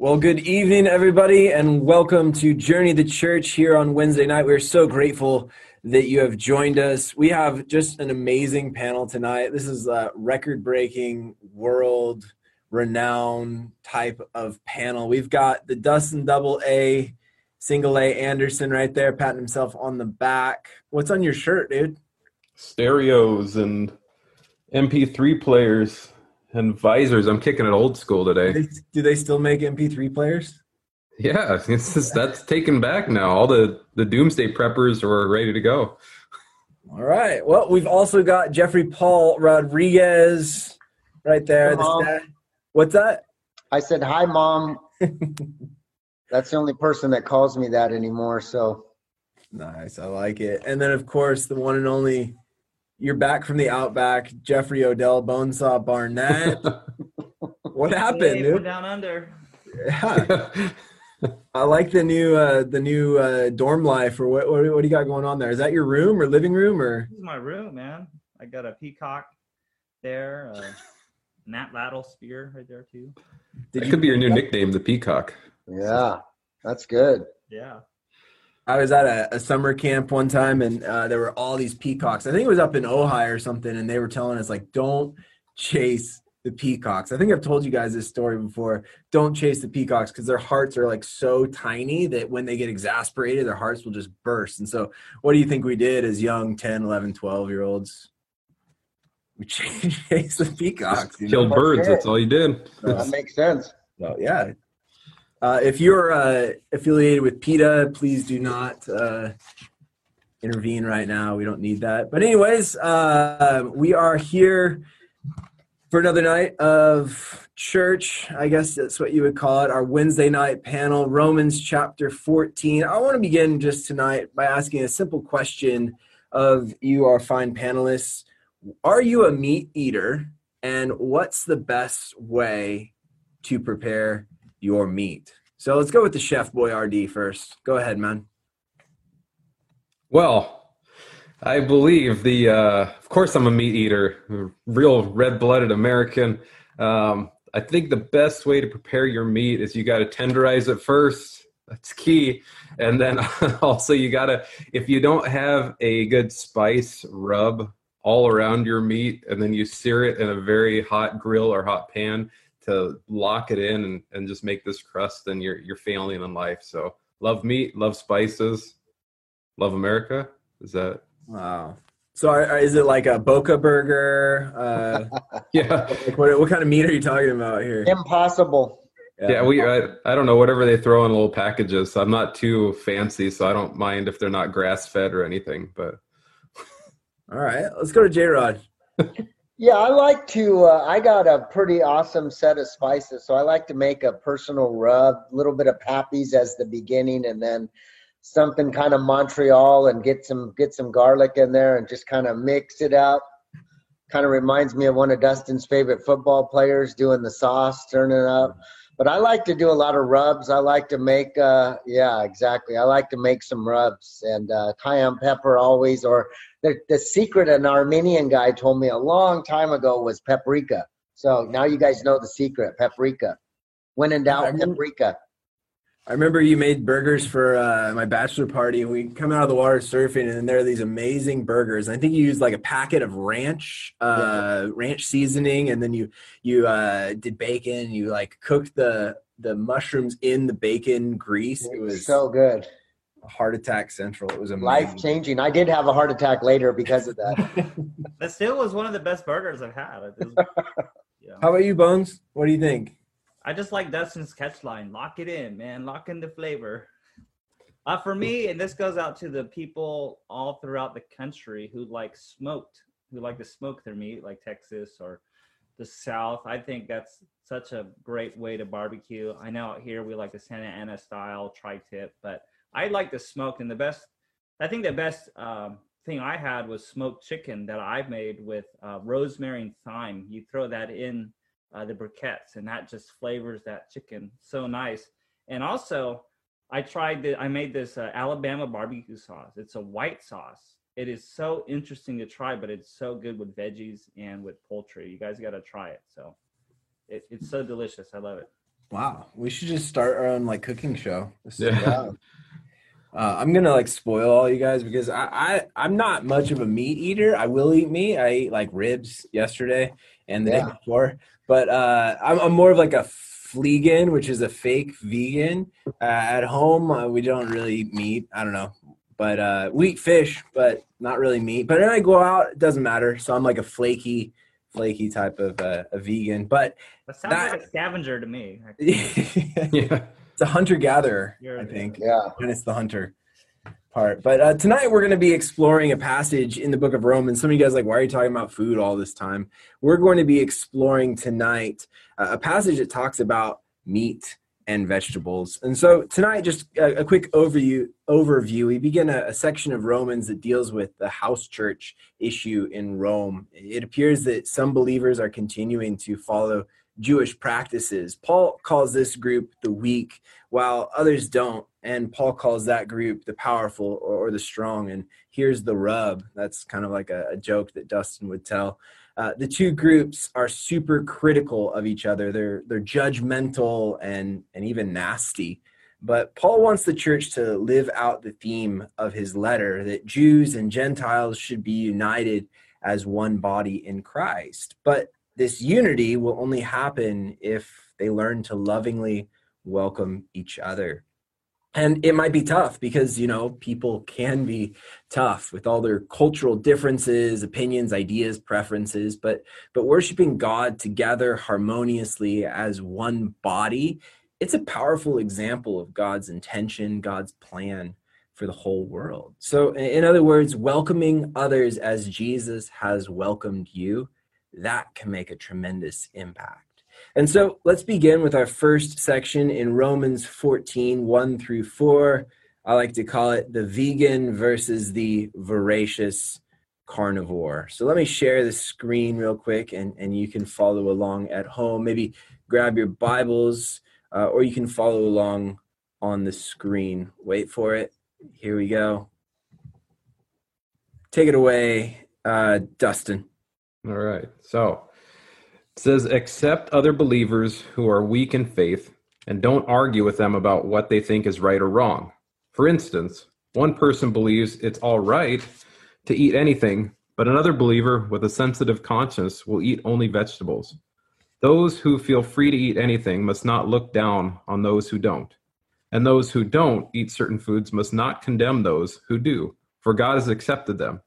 Well, good evening, everybody, and welcome to Journey the Church here on Wednesday night. We're so grateful that you have joined us. We have just an amazing panel tonight. This is a record breaking, world renowned type of panel. We've got the Dustin Double A, Single A Anderson right there, patting himself on the back. What's on your shirt, dude? Stereos and MP3 players and visors. I'm kicking it old school today. Do they, do they still make MP3 players? Yeah, it's just, that's taken back now. All the the doomsday preppers are ready to go. All right. Well, we've also got Jeffrey Paul Rodriguez right there. Hi, What's that? I said, "Hi, mom." That's the only person that calls me that anymore. So Nice. I like it. And then, of course, the one and only, you're back from the outback, Jeffrey Odell Bonesaw Barnett. what happened, Hey, dude? down under. Yeah. I like the new uh the new uh dorm life or what, what what do you got going on there? Is that your room or living room or This is my room, man. I got a peacock there, uh, Nat Lattle spear right there too. did That could be your new nickname, the Peacock. yeah, that's good. Yeah. I was at a, a summer camp one time and uh, there were all these peacocks. I think it was up in Ojai or something, and they were telling us like, don't chase the peacocks. I think I've told you guys this story before. Don't chase the peacocks because their hearts are like so tiny that when they get exasperated, their hearts will just burst. And so, what do you think we did as young 10, 11, 12 year olds? We chased the peacocks. you know? Killed birds. That's all you did. That makes sense. So yeah. Uh, if you're uh, affiliated with PETA, please do not uh, intervene right now. We don't need that. But anyways, uh, we are here for another night of church. I guess that's what you would call it. Our Wednesday night panel, Romans chapter 14. I want to begin just tonight by asking a simple question of you, our fine panelists. Are you a meat eater? And what's the best way to prepare your meat. So let's go with the Chef Boyardee first. Go ahead, man. Well, I believe the. Uh, of course, I'm a meat eater, real red-blooded American. Um, I think the best way to prepare your meat is you got to tenderize it first. That's key, and then also you got to. If you don't have a good spice rub all around your meat, and then you sear it in a very hot grill or hot pan to lock it in and, and just make this crust, and you're you're failing in life. So love meat, love spices, love America. Is that Wow. So are, are- is it like a Boca burger? Uh, yeah? like what, what kind of meat are you talking about here? Impossible. Yeah, we I, I don't know whatever they throw in little packages. I'm not too fancy, so I don't mind if they're not grass fed or anything. But All right, let's go to J Rod. Yeah, I like to. Uh, I got a pretty awesome set of spices, so I like to make a personal rub, a little bit of Pappy's as the beginning, and then something kind of Montreal, and get some get some garlic in there, and just kind of mix it up. Kind of reminds me of one of Dustin's favorite football players doing the sauce, turning up. But I like to do a lot of rubs. I like to make, uh, yeah, exactly. I like to make some rubs and uh, cayenne pepper always, or the, the secret an Armenian guy told me a long time ago was paprika. So now you guys know the secret, paprika. When in I doubt, remember- paprika. I remember you made burgers for uh, my bachelor party, and we come out of the water surfing, and there are these amazing burgers. And I think you used like a packet of ranch, uh, ranch seasoning, and then you you uh, did bacon. You like cooked the the mushrooms in the bacon grease. It was so good, heart attack central. It was amazing. life changing. I did have a heart attack later because of that. That still was one of the best burgers I've had. Was- yeah. How about you, Bones? What do you think? I just like Dustin's catch line. Lock it in, man. Lock in the flavor. Uh, for me, and this goes out to the people all throughout the country who like smoked, who like to smoke their meat, like Texas or the South. I think that's such a great way to barbecue. I know out here we like the Santa Ana style tri-tip, but I like the smoked. And the best, I think the best um, thing I had was smoked chicken that I made with uh, rosemary and thyme. You throw that in uh, the briquettes, and that just flavors that chicken so nice. And also, I tried the, I made this uh, Alabama barbecue sauce. It's a white sauce. It is so interesting to try, but it's so good with veggies and with poultry. You guys got to try it. So it, it's so delicious. I love it. Wow, we should just start our own like cooking show. This is- Yeah. Yeah. Uh, I'm gonna like spoil all you guys because I, I I'm not much of a meat eater. I will eat meat. I ate like ribs yesterday and the day before, but uh, I'm, I'm more of like a fleegan, which is a fake vegan. Uh, at home, uh, we don't really eat meat. I don't know, but uh, we eat fish, but not really meat. But then I go out, it doesn't matter. So I'm like a flaky, flaky type of uh, a vegan. But That sounds That- like a scavenger to me. it's a hunter gatherer, I think. Yeah. and it's the hunter part. But uh, tonight we're going to be exploring a passage in the book of Romans. Some of you guys are like, why are you talking about food all this time? We're going to be exploring tonight uh, a passage that talks about meat and vegetables. And so tonight, just a, a quick overview. Overview. We begin a, a section of Romans that deals with the house church issue in Rome. It appears that some believers are continuing to follow Jewish practices. Paul calls this group the weak, while others don't. And Paul calls that group the powerful or, or the strong. And here's the rub. That's kind of like a, a joke that Dustin would tell. Uh, the two groups are super critical of each other. They're they're judgmental and and even nasty. But Paul wants the church to live out the theme of his letter that Jews and Gentiles should be united as one body in Christ. But this unity will only happen if they learn to lovingly welcome each other. And it might be tough because, you know, people can be tough with all their cultural differences, opinions, ideas, preferences, but but worshiping God together harmoniously as one body, it's a powerful example of God's intention, God's plan for the whole world. So in other words, welcoming others as Jesus has welcomed you, that can make a tremendous impact. And so let's begin with our first section in Romans 14, 1 through 4. I like to call it the vegan versus the voracious carnivore. So let me share the screen real quick and, and you can follow along at home. Maybe grab your Bibles uh, or you can follow along on the screen. Wait for it. Here we go. Take it away, uh, Dustin. All right. So it says, accept other believers who are weak in faith and don't argue with them about what they think is right or wrong. For instance, one person believes it's all right to eat anything, but another believer with a sensitive conscience will eat only vegetables. Those who feel free to eat anything must not look down on those who don't. And those who don't eat certain foods must not condemn those who do, for God has accepted them.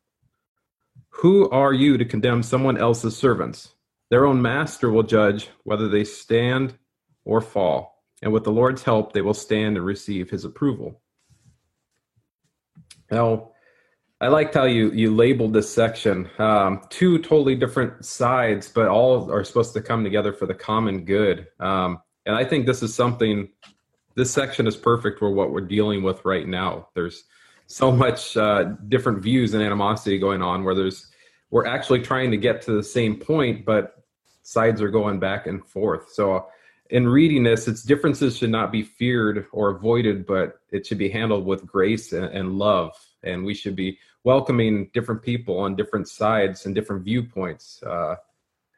Who are you to condemn someone else's servants? Their own master will judge whether they stand or fall, and with the Lord's help, they will stand and receive his approval. Now, I liked how you, you labeled this section. Um, two totally different sides, but all are supposed to come together for the common good. Um, and I think this is something, this section is perfect for what we're dealing with right now. There's so much uh, different views and animosity going on where there's we're actually trying to get to the same point but sides are going back and forth. So in reading this its differences should not be feared or avoided but it should be handled with grace and, and love. And we should be welcoming different people on different sides and different viewpoints uh,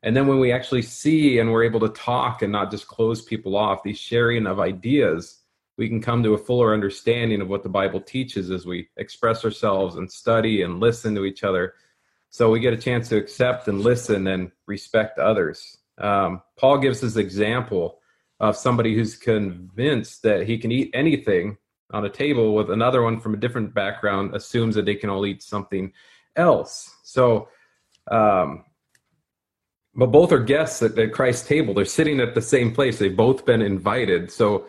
and then when we actually see and we're able to talk and not just close people off these sharing of ideas we can come to a fuller understanding of what the Bible teaches as we express ourselves and study and listen to each other. So we get a chance to accept and listen and respect others. Um, Paul gives his example of somebody who's convinced that he can eat anything on a table with another one from a different background assumes that they can all eat something else. So, um, but both are guests at, at Christ's table. They're sitting at the same place. They've both been invited. So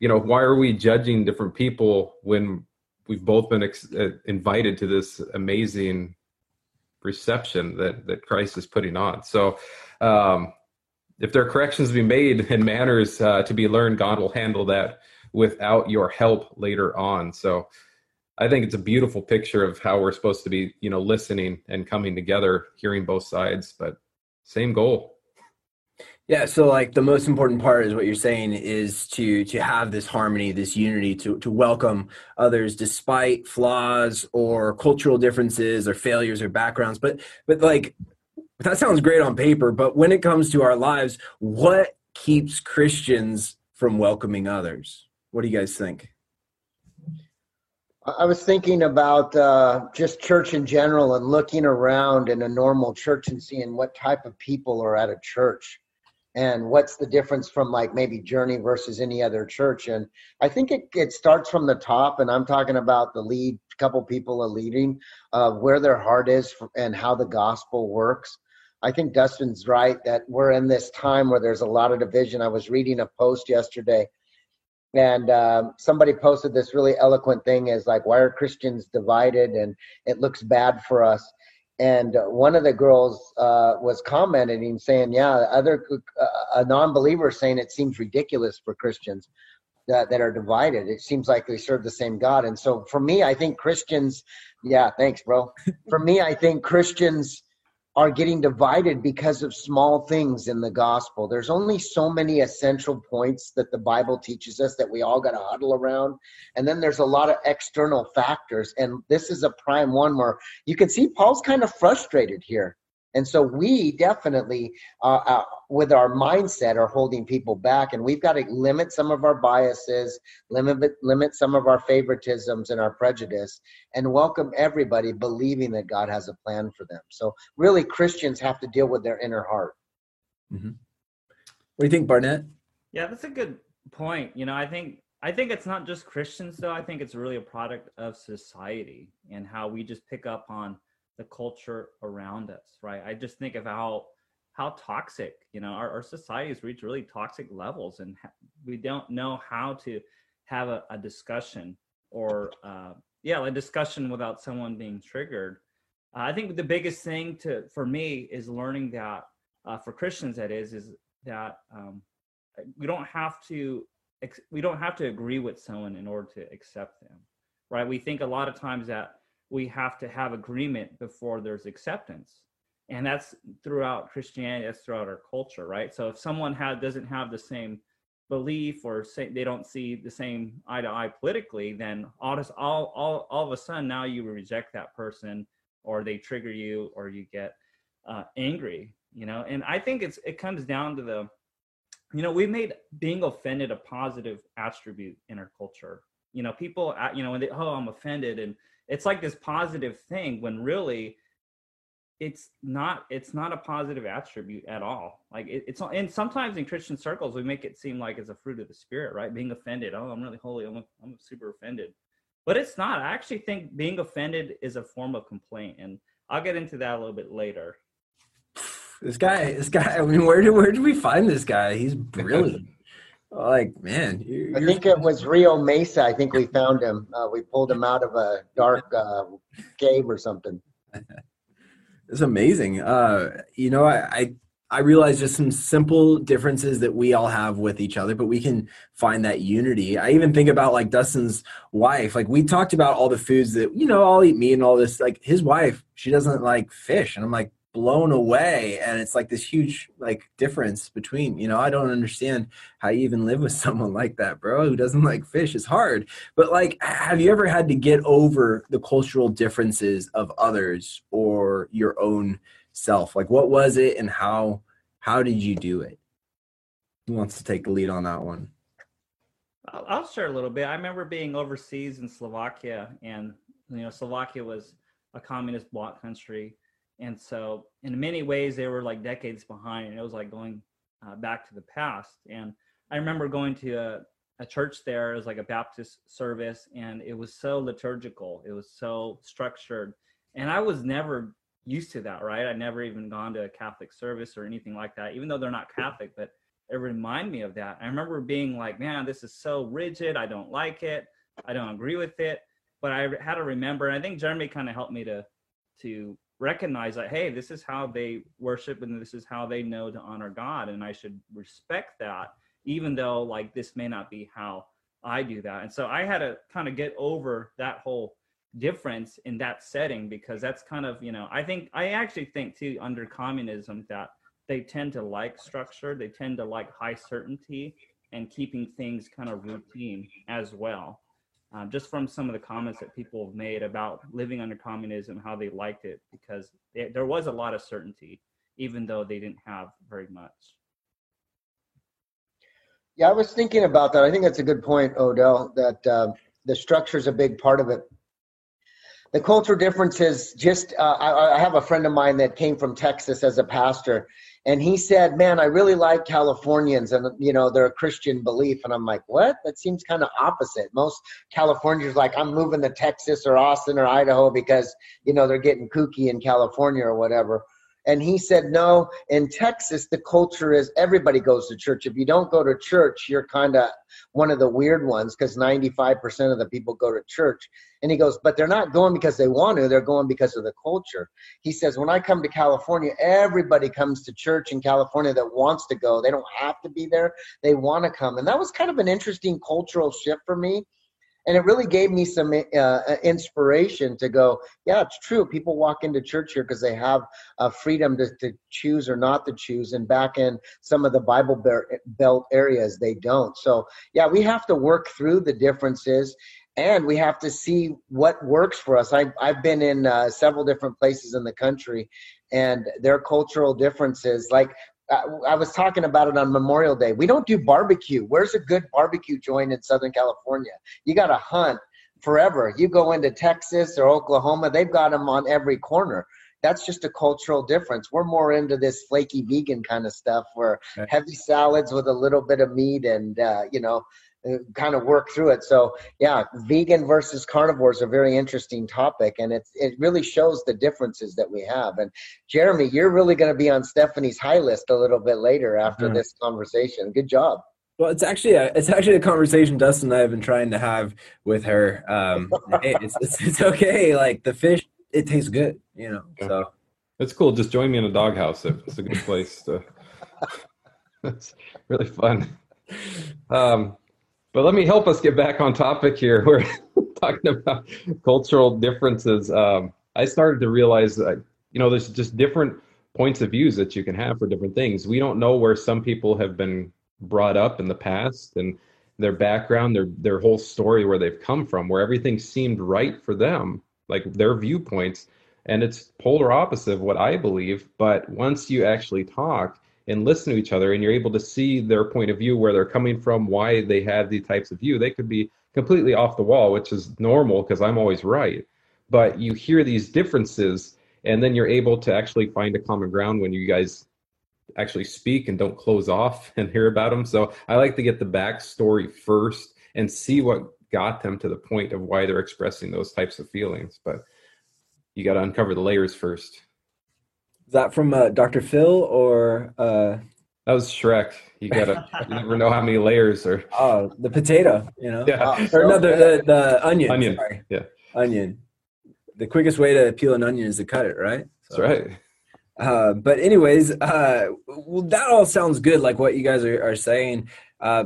you know why are we judging different people when we've both been ex- uh, invited to this amazing reception that that christ is putting on? So um if there are corrections to be made and manners uh, to be learned god will handle that without your help later on. So i think it's a beautiful picture of how we're supposed to be you know listening and coming together hearing both sides but same goal Yeah, so like the most important part is what you're saying is to to have this harmony, this unity, to to welcome others despite flaws or cultural differences or failures or backgrounds. But but like that sounds great on paper, but when it comes to our lives, what keeps Christians from welcoming others. What do you guys think? I was thinking about uh, just church in general and looking around in a normal church and seeing what type of people are at a church and what's the difference from like maybe Journey versus any other church. And I think it, it starts from the top, and I'm talking about the lead couple people are leading, uh, where their heart is and how the gospel works. I think Dustin's right that we're in this time where there's a lot of division. I was reading a post yesterday and um, somebody posted this really eloquent thing is like why are christians divided and it looks bad for us and one of the girls uh, was commenting saying yeah other uh, a non-believer saying it seems ridiculous for christians that, that are divided. It seems like they serve the same god. And so for me i think christians yeah thanks bro. For me i think christians are getting divided because of small things in the gospel. There's only so many essential points that the Bible teaches us that we all got to huddle around. And then there's a lot of external factors. And this is a prime one where you can see Paul's kind of frustrated here. And so we definitely, uh, uh, with our mindset, are holding people back, and we've got to limit some of our biases, limit limit some of our favoritisms and our prejudice, and welcome everybody, believing that God has a plan for them. So really, Christians have to deal with their inner heart. Mm-hmm. What do you think, Barnett? Yeah, that's a good point. You know, I think I think it's not just Christians though. I think it's really a product of society and how we just pick up on the culture around us, right? I just think of how how toxic, you know, our, our society has reached really toxic levels, and we don't know how to have a, a discussion or uh, yeah, a discussion without someone being triggered. Uh, I think the biggest thing to for me is learning that uh, for Christians that is is that um, we don't have to we don't have to agree with someone in order to accept them, right? We think a lot of times that we have to have agreement before there's acceptance. And that's throughout christianity that's throughout our culture right? So if someone had doesn't have the same belief or say they don't see the same eye to eye politically then all, all, all, all of a sudden now you reject that person or they trigger you or you get uh, angry you know? And i think it's it comes down to the you know we made being offended a positive attribute in our culture. You know people you know when they oh i'm offended and it's like this positive thing when really it's not it's not a positive attribute at all. Like it, it's and sometimes in christian circles we make it seem like it's a fruit of the spirit right? Being offended oh i'm really holy. I'm, I'm super offended. But it's not. I actually think being offended is a form of complaint and i'll get into that a little bit later. This guy this guy i mean where did where did we find this guy? He's brilliant like man you're, i think it was rio mesa i think we found him uh, we pulled him out of a dark uh, cave or something it's amazing uh, you know I, I I realize just some simple differences that we all have with each other, but we can find that unity. I even think about like Dustin's wife. Like we talked about all the foods that, you know, I'll eat meat and all this. Like his wife, she doesn't like fish. And I'm like, blown away and it's like this huge like difference between you know i don't understand how you even live with someone like that bro who doesn't like fish. It's hard. But like have you ever had to get over the cultural differences of others or your own self? Like what was it and how how did you do it? Who wants to take the lead on that one? I'll share a little bit. I remember being overseas in slovakia and you know slovakia was a communist bloc country and so in many ways they were like decades behind and it was like going uh, back to the past. And i remember going to a, a church there it was like a baptist service and it was so liturgical it was so structured. And i was never used to that right? I never even gone to a catholic service or anything like that even though they're not catholic but it reminded me of that. I remember being like man this is so rigid i don't like it i don't agree with it. But i had to remember and i think jeremy kind of helped me to to recognize that hey this is how they worship and this is how they know to honor god and i should respect that even though like this may not be how i do that. And so i had to kind of get over that whole difference in that setting because that's kind of you know i think i actually think too under communism that they tend to like structure they tend to like high certainty and keeping things kind of routine as well um, just from some of the comments that people have made about living under communism, how they liked it, because there was a lot of certainty, even though they didn't have very much. Yeah, I was thinking about that. I think that's a good point, Odell. That uh, the structure is a big part of it. The cultural differences. Just uh, I, I have a friend of mine that came from Texas as a pastor, and he said, "Man, I really like Californians, and you know they're a Christian belief." And I'm like, "What? That seems kind of opposite. Most Californians like I'm moving to Texas or Austin or Idaho because you know they're getting kooky in California or whatever." And he said, no, in Texas, the culture is everybody goes to church. If you don't go to church, you're kind of one of the weird ones because 95% of the people go to church. And he goes, but they're not going because they want to, they're going because of the culture. He says, when I come to California, everybody comes to church in California that wants to go. They don't have to be there, they want to come. And that was kind of an interesting cultural shift for me and it really gave me some uh, inspiration to go yeah it's true people walk into church here because they have uh, freedom to, to choose or not to choose and back in some of the bible belt areas they don't so yeah we have to work through the differences and we have to see what works for us. I've, I've been in uh, several different places in the country, and their cultural differences, like I was talking about it on Memorial Day. We don't do barbecue. Where's a good barbecue joint in Southern California? You got to hunt forever. You go into Texas or Oklahoma, they've got them on every corner. That's just a cultural difference. We're more into this flaky vegan kind of stuff where heavy salads with a little bit of meat and, uh, you know, kind of work through it. So yeah, vegan versus carnivore is a very interesting topic, and it it really shows the differences that we have. And Jeremy, you're really going to be on Stephanie's high list a little bit later after mm-hmm. this conversation. Good job. Well, it's actually a, it's actually a conversation Dustin and I have been trying to have with her. Um, it's, it's, it's okay. Like the fish, it tastes good, you know. Yeah. So it's cool. Just join me in a doghouse. It's a good place to. it's really fun. Um, but let me help us get back on topic here. We're talking about cultural differences. Um, I started to realize that, you know, there's just different points of views that you can have for different things. We don't know where some people have been brought up in the past and their background, their their whole story, where they've come from, where everything seemed right for them, like their viewpoints, and it's polar opposite of what I believe. But once you actually talk, and listen to each other and you're able to see their point of view where they're coming from why they have these types of view they could be completely off the wall which is normal because i'm always right. But you hear these differences and then you're able to actually find a common ground when you guys actually speak and don't close off and hear about them so i like to get the backstory first and see what got them to the point of why they're expressing those types of feelings. But you got to uncover the layers first is that from uh, Dr. Phil or? Uh... That was Shrek. You gotta, you never know how many layers or. Oh, the potato, you know. Yeah. Oh, or no, the, the, the onion. Onion. Sorry. Yeah. Onion. The quickest way to peel an onion is to cut it, right? So, That's right. Uh, but anyways, uh, well, that all sounds good, like what you guys are, are saying uh,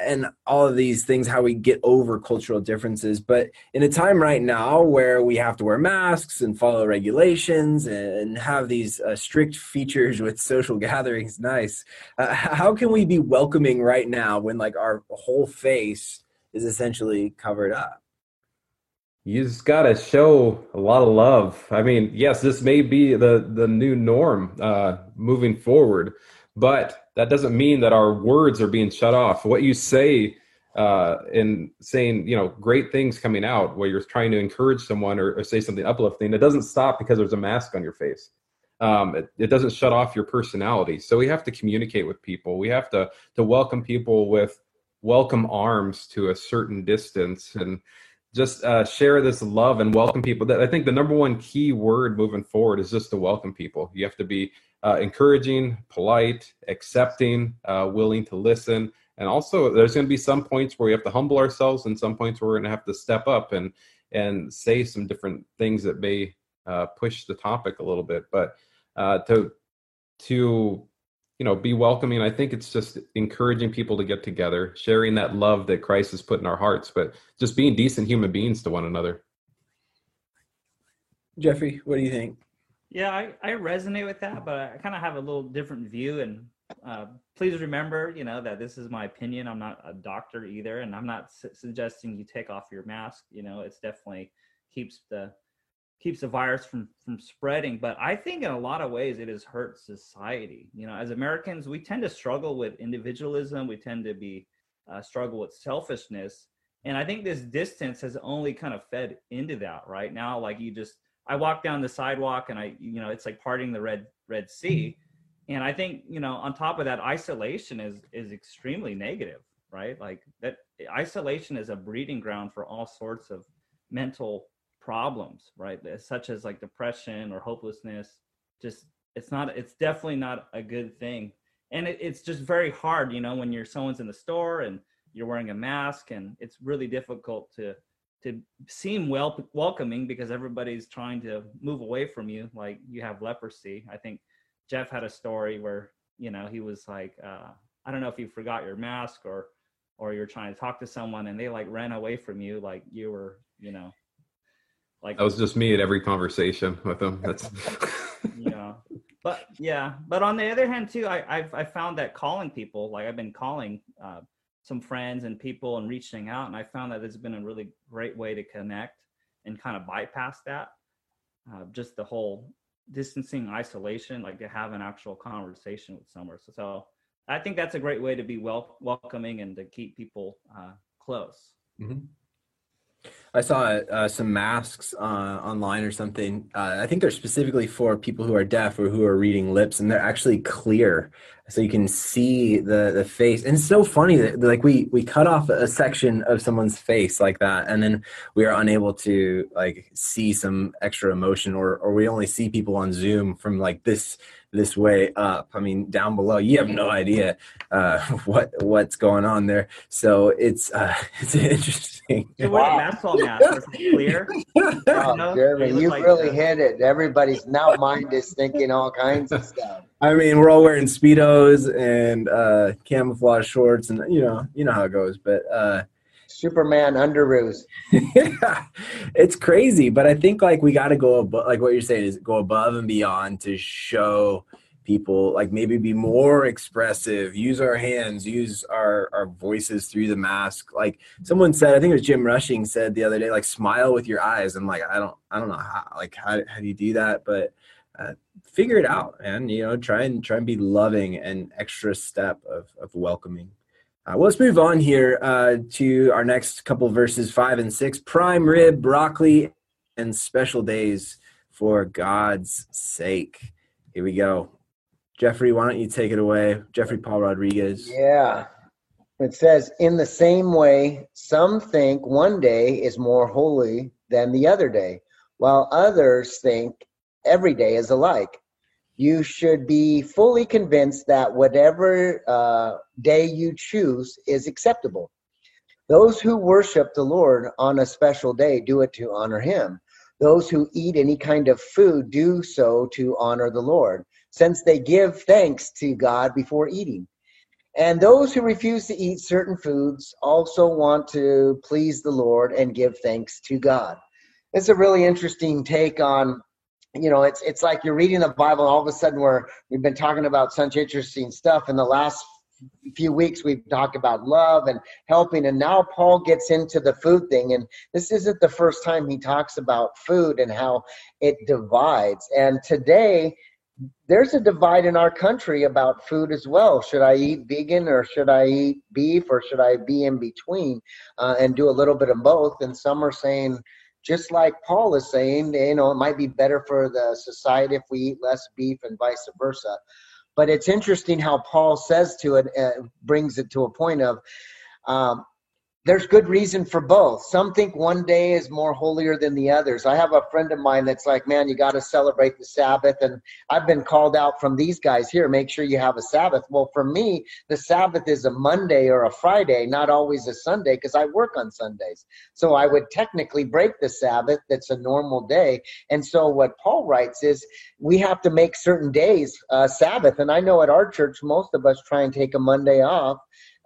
and all of these things, how we get over cultural differences. But in a time right now where we have to wear masks and follow regulations and have these uh, strict features with social gatherings, nice. Uh, how can we be welcoming right now when like our whole face is essentially covered up? You just gotta show a lot of love. I mean, yes, this may be the the new norm uh, moving forward, but that doesn't mean that our words are being shut off. What you say uh, in saying, you know, great things coming out where you're trying to encourage someone or, or say something uplifting, it doesn't stop because there's a mask on your face. Um, it, it doesn't shut off your personality. So we have to communicate with people. We have to to welcome people with welcome arms to a certain distance and just uh, share this love and welcome people. That I think the number one key word moving forward is just to welcome people. You have to be uh, encouraging, polite, accepting, uh, willing to listen. And also, there's going to be some points where we have to humble ourselves, and some points where we're going to have to step up and and say some different things that may uh, push the topic a little bit. But uh, to to you know be welcoming, I think it's just encouraging people to get together, sharing that love that Christ has put in our hearts, but just being decent human beings to one another. Jeffrey, what do you think? Yeah, I, I resonate with that, but I kind of have a little different view. And uh, please remember, you know, that this is my opinion. I'm not a doctor either, and I'm not su- suggesting you take off your mask. You know, it's definitely keeps the keeps the virus from from spreading. But I think in a lot of ways it has hurt society. You know, as Americans, we tend to struggle with individualism. We tend to be uh, struggle with selfishness. And I think this distance has only kind of fed into that right now. Like you just, I walk down the sidewalk and I, you know, it's like parting the Red Red Sea. Mm-hmm. And I think, you know, on top of that, isolation is is extremely negative, right? Like that isolation is a breeding ground for all sorts of mental problems, right? Such as like depression or hopelessness. Just it's not it's definitely not a good thing. And it, it's just very hard, you know, when you're someone's in the store and you're wearing a mask and it's really difficult to to seem well welcoming because everybody's trying to move away from you like you have leprosy. I think Jeff had a story where, you know, he was like uh I don't know if you forgot your mask or or you're trying to talk to someone and they like ran away from you like you were, you know, like that was just me at every conversation with them. That's yeah. But yeah, but on the other hand too, I, I've I found that calling people, like I've been calling uh, some friends and people and reaching out, and I found that it's been a really great way to connect and kind of bypass that. Uh, just the whole distancing, isolation, like to have an actual conversation with someone. So, so I think that's a great way to be wel- welcoming and to keep people uh, close. Mm-hmm. I saw uh, some masks uh, online or something. Uh, I think they're specifically for people who are deaf or who are reading lips, and they're actually clear, so you can see the the face. And it's so funny that like we we cut off a section of someone's face like that, and then we are unable to like see some extra emotion, or or we only see people on Zoom from like this this way up. I mean, down below, you have no idea uh, what what's going on there. So it's uh, it's interesting. So wow. Basketball mask clear. Oh, Jeremy, you like really hit it. Everybody's now mind is thinking all kinds of stuff. I mean, we're all wearing speedos and uh, camouflage shorts, and you know, you know how it goes. But uh, Superman underoos. yeah, it's crazy, but I think like we got to go above, like what you're saying is go above and beyond to show people like maybe be more expressive use our hands use our our voices through the mask like someone said i think it was jim rushing said the other day like smile with your eyes i'm like i don't i don't know how like how, how do you do that but uh, figure it out and you know try and try and be loving and extra step of of welcoming uh, well, let's move on here uh, to our next couple verses, five and six. Prime rib, broccoli, and special days for God's sake. Here we go. Jeffrey, why don't you take it away? Jeffrey Paul Rodriguez. Yeah. It says, in the same way, some think one day is more holy than the other day, while others think every day is alike you should be fully convinced that whatever uh, day you choose is acceptable. Those who worship the Lord on a special day do it to honor Him. Those who eat any kind of food do so to honor the Lord, since they give thanks to God before eating. And those who refuse to eat certain foods also want to please the Lord and give thanks to God. It's a really interesting take on you know, it's it's like you're reading the Bible, and all of a sudden we're we've been talking about such interesting stuff in the last few weeks we've talked about love and helping and now paul gets into the food thing and this isn't the first time he talks about food and how it divides and today there's a divide in our country about food as well should i eat vegan or should i eat beef or should i be in between uh, and do a little bit of both and some are saying just like Paul is saying, you know, it might be better for the society if we eat less beef and vice versa. But it's interesting how Paul says to it, uh, brings it to a point of um, there's good reason for both. Some think one day is more holier than the others. I have a friend of mine that's like, man, you got to celebrate the Sabbath. And I've been called out from these guys here, make sure you have a Sabbath. Well, for me, the Sabbath is a Monday or a Friday, not always a Sunday, because I work on Sundays. So I would technically break the Sabbath. That's a normal day. And so what Paul writes is we have to make certain days uh, Sabbath. And I know at our church, most of us try and take a Monday off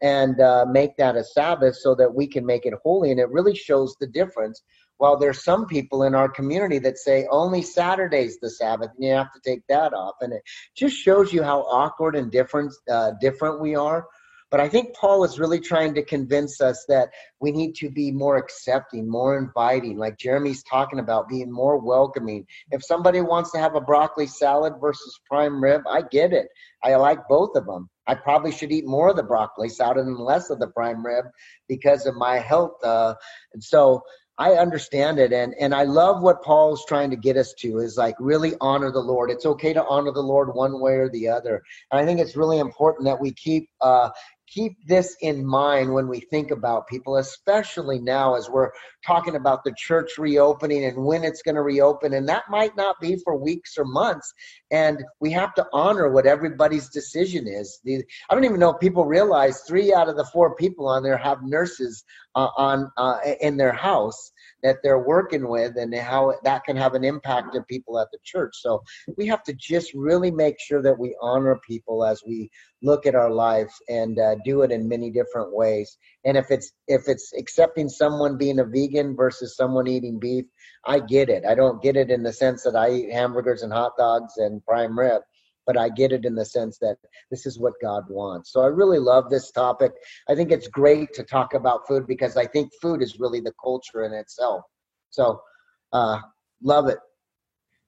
and uh, make that a Sabbath so that we can make it holy. And it really shows the difference. While there's some people in our community that say only Saturday's the Sabbath, and you have to take that off, and it just shows you how awkward and different uh, different we are. But I think Paul is really trying to convince us that we need to be more accepting, more inviting, like Jeremy's talking about, being more welcoming. If somebody wants to have a broccoli salad versus prime rib, I get it. I like both of them. I probably should eat more of the broccoli salad and less of the prime rib because of my health. Uh, and so I understand it, and and I love what Paul's trying to get us to is like really honor the Lord. It's okay to honor the Lord one way or the other. And I think it's really important that we keep uh, keep this in mind when we think about people, especially now as we're talking about the church reopening and when it's going to reopen. And that might not be for weeks or months. And we have to honor what everybody's decision is. I don't even know if people realize three out of the four people on there have nurses uh, on uh, in their house that they're working with and how that can have an impact on people at the church. So we have to just really make sure that we honor people as we look at our life and uh, do it in many different ways. And if it's if it's accepting someone being a vegan versus someone eating beef, I get it. I don't get it in the sense that I eat hamburgers and hot dogs and prime rib but I get it in the sense that this is what God wants. So I really love this topic. I think it's great to talk about food because I think food is really the culture in itself. So uh, love it.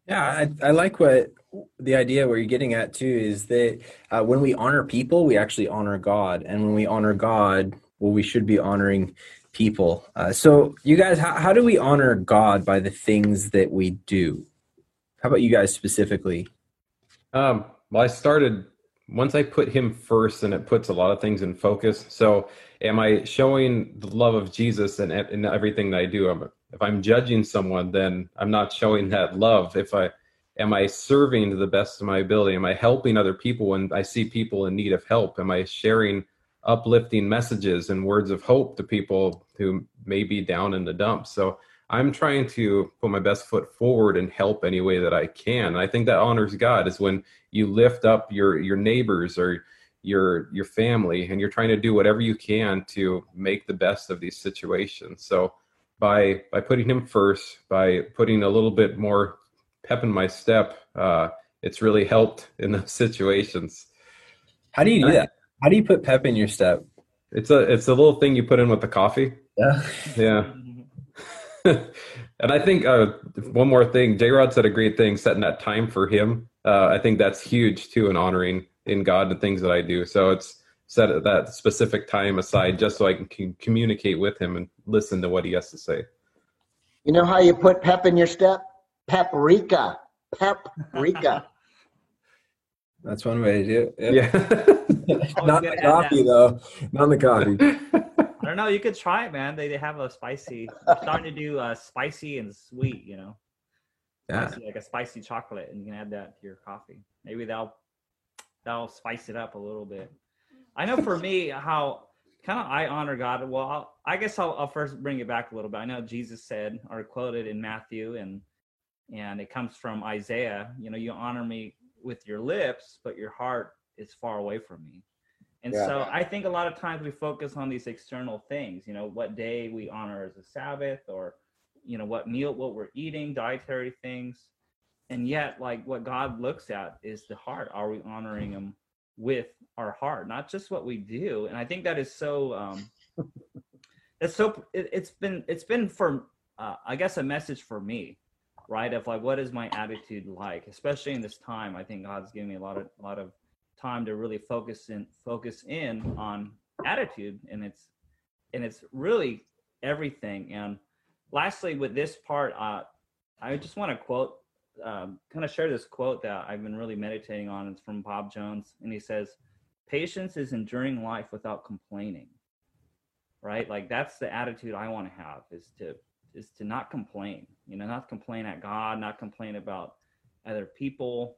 Yeah, I, I like what the idea where you're getting at too is that uh, when we honor people, we actually honor God. And when we honor God, well, we should be honoring people. Uh, so, you guys, how, how do we honor God by the things that we do? How about you guys specifically? Um, well, I started once I put him first, and it puts a lot of things in focus. So, am I showing the love of Jesus in, in everything that I do? If I'm judging someone, then I'm not showing that love. If I am I serving to the best of my ability? Am I helping other people when I see people in need of help? Am I sharing uplifting messages and words of hope to people who may be down in the dumps? So I'm trying to put my best foot forward and help any way that I can. And I think that honors God is when you lift up your your neighbors or your your family and you're trying to do whatever you can to make the best of these situations. So by by putting him first, by putting a little bit more pep in my step, uh, it's really helped in those situations. How do you do that? How do you put pep in your step? It's a it's a little thing you put in with the coffee. Yeah. Yeah. and I think uh, one more thing, J Rod said a great thing, setting that time for him. Uh, I think that's huge too in honoring in God the things that I do. So it's set that specific time aside just so I can, can communicate with him and listen to what he has to say. You know how you put pep in your step? Paprika. Paprika. That's one way to do it. Yeah. Not the coffee though. Not the coffee. I don't know. You could try it, man. They, they have a spicy. starting to do uh, spicy and sweet. You know, Yeah. Spicy, like a spicy chocolate, and you can add that to your coffee. Maybe that'll that'll spice it up a little bit. I know for me how kind of I honor God. Well, I'll, I guess I'll, I'll first bring it back a little bit. I know Jesus said or quoted in Matthew, and and it comes from Isaiah. You know, you honor me with your lips, but your heart is far away from me. And Yeah. so I think a lot of times we focus on these external things, you know, what day we honor as a Sabbath or, you know, what meal, what we're eating, dietary things. And yet, like what God looks at is the heart. Are we honoring Him with our heart, not just what we do? And I think that is so, um, it's so, it, it's been, it's been for, uh, I guess, a message for me, right? Of like, what is my attitude like, especially in this time? I think God's giving me a lot of, a lot of time to really focus in focus in on attitude and it's and it's really everything. And lastly with this part uh, i just want to quote um, kind of share this quote that i've been really meditating on. It's from bob jones and he says patience is enduring life without complaining. Right? Like that's the attitude i want to have is to is to not complain. You know not complain at god not complain about other people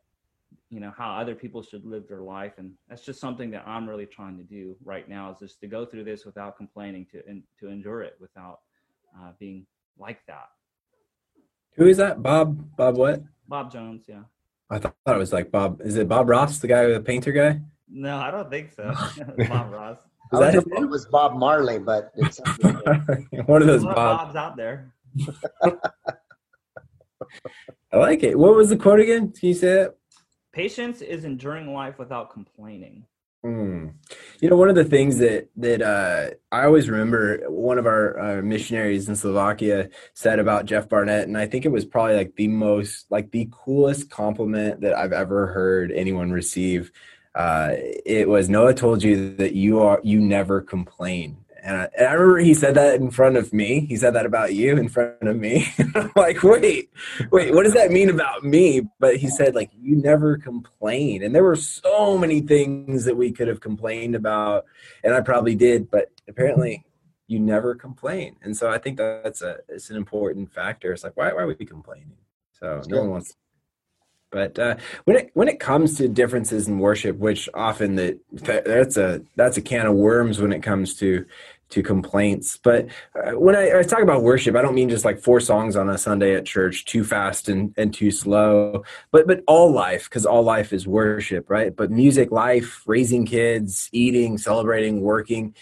you know how other people should live their life and that's just something that i'm really trying to do right now is just to go through this without complaining to and to endure it without uh, being like that Who is that? Bob? Bob what? bob jones yeah I thought it was like Bob. Is it Bob Ross, the guy, with the painter guy? no i don't think so bob ross Is I that was his hoping it was Bob Marley, but it's One of those There's a lot of Bob. bobs out there I like it. What was the quote again? Can you say that? Patience is enduring life without complaining Hmm. You know, one of the things that that uh, I always remember, one of our uh, missionaries in Slovakia said about Jeff Barnett, and I think it was probably like the most, like the coolest compliment that I've ever heard anyone receive. uh, it was Noah told you that you are you never complain. And I, and I, remember he said that in front of me. He said that about you in front of me. I'm like, wait, wait, what does that mean about me? But he said, like, you never complain. And there were so many things that we could have complained about, and I probably did, but apparently you never complain. And so I think that's a it's an important factor. It's like, why, why are we complaining? So that's no good. one wants but uh, when it when it comes to differences in worship, which often that that's a that's a can of worms when it comes to to complaints. But uh, when I, I, talk about worship, I don't mean just like four songs on a Sunday at church, too fast and, and too slow, but but all life, because all life is worship, right? But music, life, raising kids, eating, celebrating, working.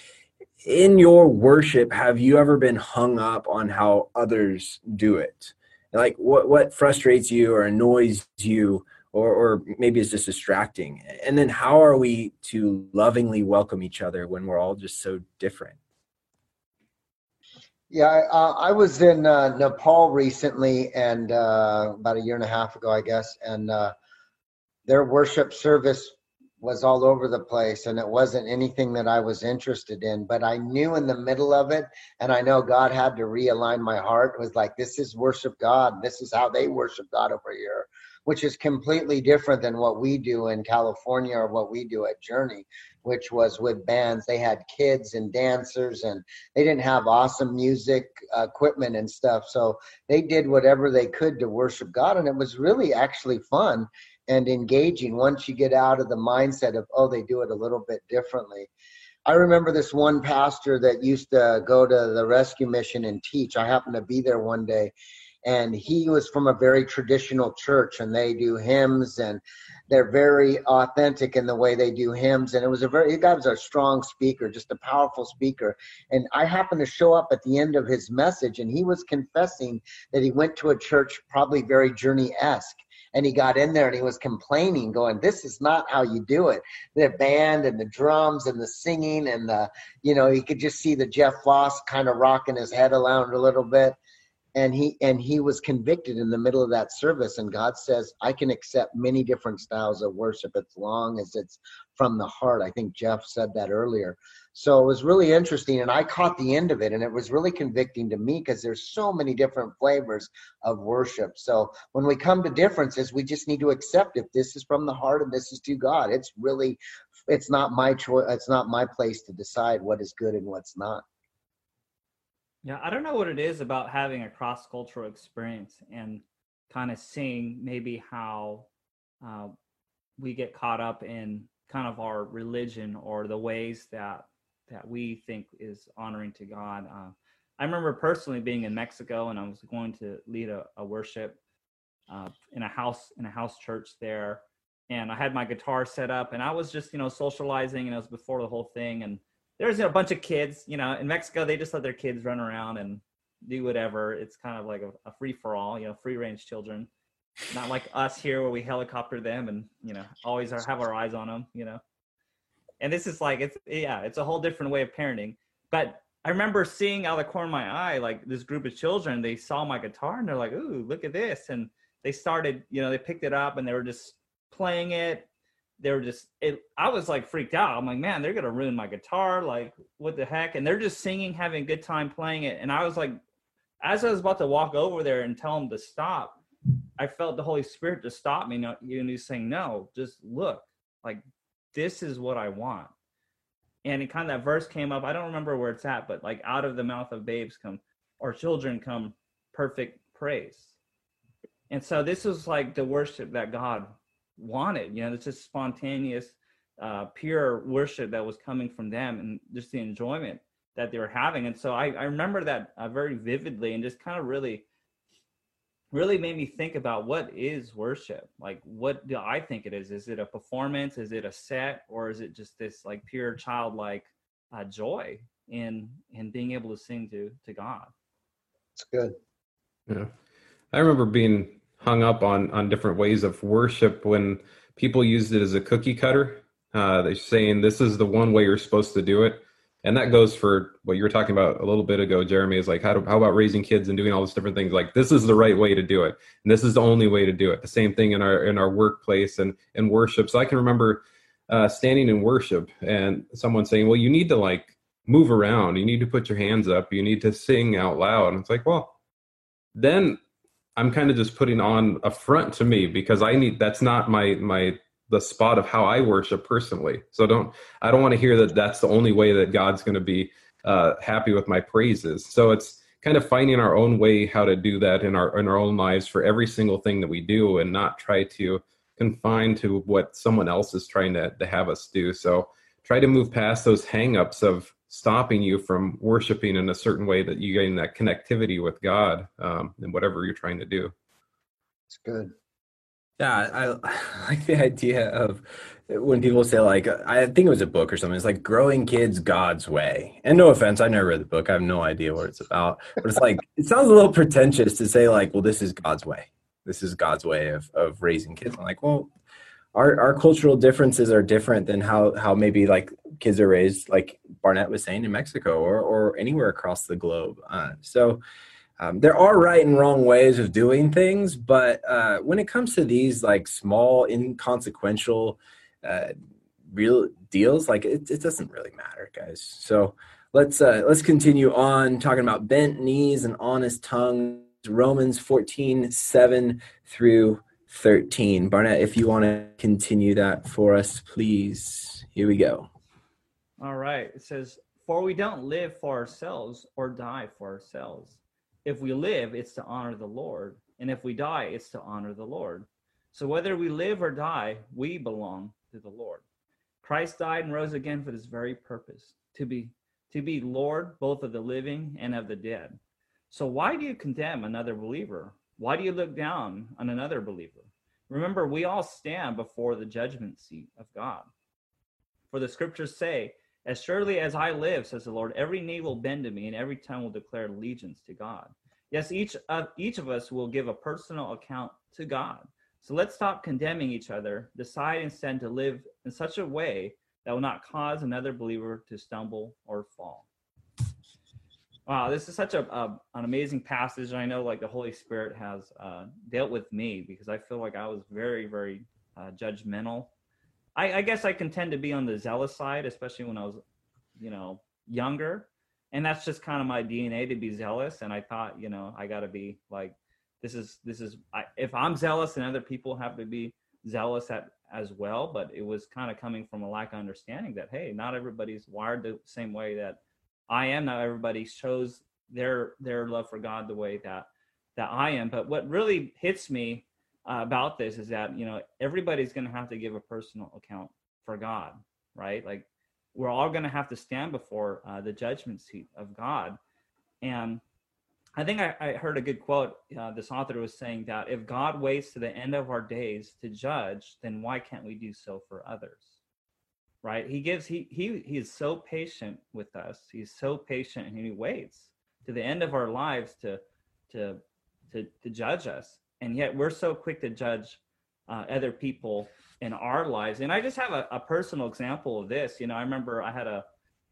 In your worship, have you ever been hung up on how others do it? like what what frustrates you or annoys you or or maybe it's just distracting and then how are we to lovingly welcome each other when we're all just so different yeah uh, i was in uh, nepal recently and uh, about a year and a half ago i guess and uh, their worship service was all over the place and it wasn't anything that I was interested in. But I knew in the middle of it, and I know God had to realign my heart. It was like, this is worship God. This is how they worship God over here, which is completely different than what we do in California or what we do at Journey, which was with bands. They had kids and dancers, and they didn't have awesome music uh, equipment and stuff. So they did whatever they could to worship God. And it was really actually fun and engaging once you get out of the mindset of oh they do it a little bit differently i remember this one pastor that used to go to the rescue mission and teach i happened to be there one day and he was from a very traditional church and they do hymns and they're very authentic in the way they do hymns. And it was a very guy was a strong speaker just a powerful speaker. And i happened to show up at the end of his message and he was confessing that he went to a church probably very journey-esque. And he got in there and he was complaining going this is not how you do it. The band and the drums and the singing and the you know you could just see the jeff voss kind of rocking his head around a little bit and he and he was convicted in the middle of that service and god says i can accept many different styles of worship as long as it's from the heart. I think jeff said that earlier. So it was really interesting and i caught the end of it and it was really convicting to me because there's so many different flavors of worship. So when we come to differences we just need to accept if this is from the heart and this is to god. It's really it's not my choice it's not my place to decide what is good and what's not yeah, I don't know what it is about having a cross cultural experience and kind of seeing maybe how uh, we get caught up in kind of our religion or the ways that that we think is honoring to God. Uh, I remember personally being in Mexico and I was going to lead a, a worship uh, in a house in a house church there, and I had my guitar set up and I was just you know socializing and it was before the whole thing and there's a bunch of kids. You know, in Mexico they just let their kids run around and do whatever. It's kind of like a, a free for all. You know, free range children. Not like us here where we helicopter them and you know always are, have our eyes on them. You know, and this is like it's yeah, it's a whole different way of parenting. But I remember seeing out of the corner of my eye like this group of children. They saw my guitar and they're like, "Ooh, look at this!" And they started, you know, they picked it up and they were just playing it they were just it, i was like freaked out. I'm like man they're gonna ruin my guitar like what the heck? And they're just singing having a good time playing it. And i was like as i was about to walk over there and tell them to stop i felt the holy spirit to stop me and he's saying no just look like this is what i want. And it kind of that verse came up i don't remember where it's at but like out of the mouth of babes come or children come perfect praise. And so this was like the worship that god wanted. You know, it's just spontaneous, uh, pure worship that was coming from them and just the enjoyment that they were having. And so I, I remember that uh, very vividly and just kind of really, really made me think about what is worship? Like, what do I think it is? Is it a performance? Is it a set? Or is it just this like pure childlike uh, joy in, in being able to sing to, to God? It's good. Yeah. I remember being hung up on on different ways of worship when people used it as a cookie cutter. Uh, they're saying this is the one way you're supposed to do it, and that goes for what you were talking about a little bit ago, Jeremy. Is like how do, how about raising kids and doing all these different things? Like this is the right way to do it, and this is the only way to do it. The same thing in our in our workplace and and worship. So I can remember uh, standing in worship and someone saying, "Well, you need to like move around. You need to put your hands up. You need to sing out loud." And it's like, well, then I'm kind of just putting on a front to me because I need that's not my my the spot of how I worship personally. So don't I don't want to hear that that's the only way that God's going to be uh, happy with my praises. So it's kind of finding our own way how to do that in our in our own lives for every single thing that we do, and not try to confine to what someone else is trying to, to have us do. So try to move past those hangups of stopping you from worshiping in a certain way that you gain that connectivity with God um, and whatever you're trying to do. It's good. Yeah, I, I like the idea of when people say like I think it was a book or something. It's like growing kids God's way. And no offense, I never read the book. I have no idea what it's about. But it's like it sounds a little pretentious to say like, well, this is God's way. This is God's way of of raising kids. I'm like, well, our our cultural differences are different than how how maybe like kids are raised, like Barnett was saying in Mexico or or anywhere across the globe. Uh, so um, there are right and wrong ways of doing things, but uh, when it comes to these like small, inconsequential, uh, real deals, like it, it doesn't really matter, guys. So let's uh, let's continue on talking about bent knees and honest tongues. Romans 14, 7 through 13. Barnett, if you want to continue that for us, please. Here we go. All right. It says, For we don't live for ourselves or die for ourselves if we live, it's to honor the Lord. And if we die, it's to honor the Lord. So whether we live or die, we belong to the Lord. Christ died and rose again for this very purpose, to be to be Lord both of the living and of the dead. So why do you condemn another believer? Why do you look down on another believer? Remember, we all stand before the judgment seat of God. For the scriptures say, as surely as I live, says the Lord, every knee will bend to me and every tongue will declare allegiance to God. Yes, each of each of us will give a personal account to God. So let's stop condemning each other. Decide instead to live in such a way that will not cause another believer to stumble or fall. Wow, this is such a, a an amazing passage. I know, like the Holy Spirit has uh, dealt with me because I feel like I was very, very uh, judgmental I, I guess I can tend to be on the zealous side, especially when I was, you know, younger. And that's just kind of my DNA to be zealous. And I thought, you know, I got to be like, this is this is I, if I'm zealous, and other people have to be zealous at as well. But it was kind of coming from a lack of understanding that hey, not everybody's wired the same way that I am. Not everybody shows their their love for God the way that that I am. But what really hits me uh, about this is that you know everybody's going to have to give a personal account for God, right? Like we're all going to have to stand before uh, the judgment seat of God, and I think I, I heard a good quote. Uh, this author was saying that if God waits to the end of our days to judge, then why can't we do so for others? Right? He gives he he he is so patient with us. He's so patient, and he waits to the end of our lives to to to to judge us and yet we're so quick to judge uh, other people in our lives. And I just have a, a, personal example of this. You know, I remember I had a,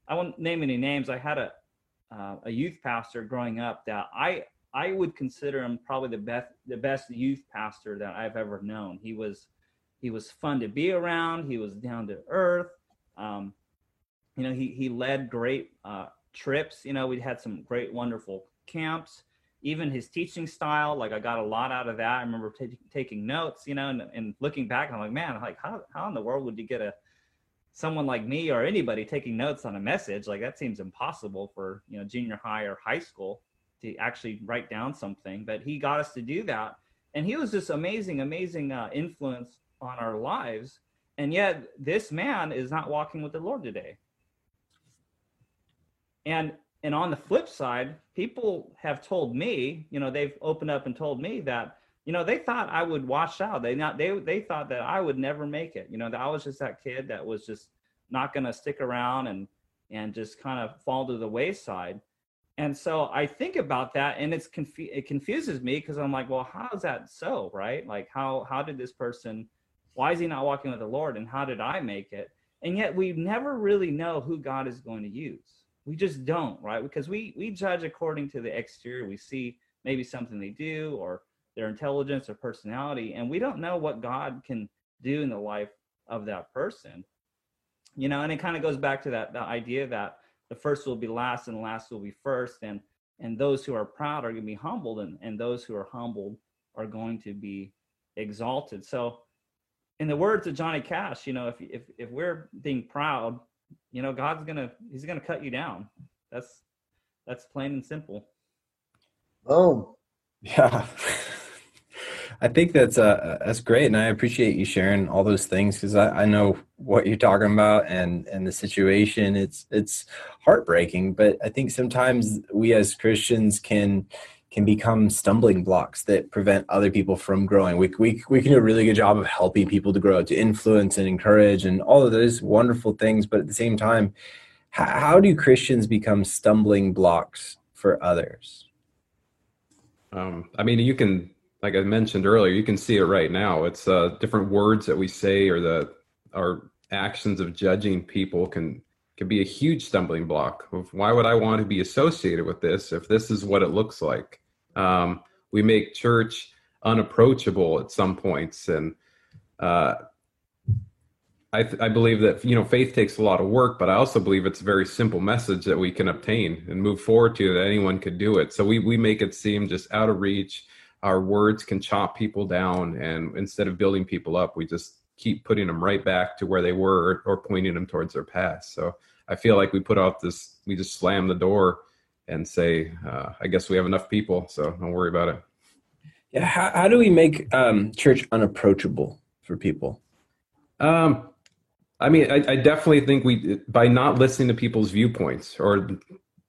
I won't name any names. I had a, uh, a youth pastor growing up that I, I would consider him probably the best, the best youth pastor that I've ever known. He was, he was fun to be around. He was down to earth. Um, you know, he, he led great uh, trips. You know, we had some great, wonderful camps even his teaching style, like I got a lot out of that. I remember t- taking notes, you know, and, and looking back, I'm like, man, like how, how in the world would you get a someone like me or anybody taking notes on a message? Like that seems impossible for you know junior high or high school to actually write down something. But he got us to do that, and he was this amazing, amazing uh, influence on our lives. And yet, this man is not walking with the Lord today. And and on the flip side, people have told me, you know, they've opened up and told me that, you know, they thought I would wash out. They not they they thought that I would never make it. You know, that I was just that kid that was just not going to stick around and and just kind of fall to the wayside. And so I think about that, and it's confu- it confuses me because I'm like, well, how is that so, right? Like, how how did this person? Why is he not walking with the Lord, and how did I make it? And yet we never really know who God is going to use. We just don't right? Because we we judge according to the exterior. We see maybe something they do or their intelligence or personality and we don't know what god can do in the life of that person. You know and it kind of goes back to that the idea that the first will be last and the last will be first and and those who are proud are going to be humbled and, and those who are humbled are going to be exalted. So in the words of johnny cash you know if if, if we're being proud you know god's gonna he's gonna cut you down that's that's plain and simple Boom. Yeah. I think that's uh that's great, and I appreciate you sharing all those things because I, I know what you're talking about and and the situation. It's it's heartbreaking, but I think sometimes we as Christians can can become stumbling blocks that prevent other people from growing. We we we can do a really good job of helping people to grow, to influence and encourage, and all of those wonderful things. But at the same time, how, how do Christians become stumbling blocks for others? Um, I mean, you can, like I mentioned earlier, you can see it right now. It's uh, different words that we say or the our actions of judging people can can be a huge stumbling block. Of why would I want to be associated with this if this is what it looks like? Um, we make church unapproachable at some points, and uh, I, th- I believe that you know faith takes a lot of work, but I also believe it's a very simple message that we can obtain and move forward to that anyone could do it. So we we make it seem just out of reach. Our words can chop people down, and instead of building people up, we just keep putting them right back to where they were or pointing them towards their past. So I feel like we put out this, we just slam the door and say, uh, I guess we have enough people, so don't worry about it. Yeah, how, how do we make um, church unapproachable for people? Um, I mean, I, I, definitely think we by not listening to people's viewpoints or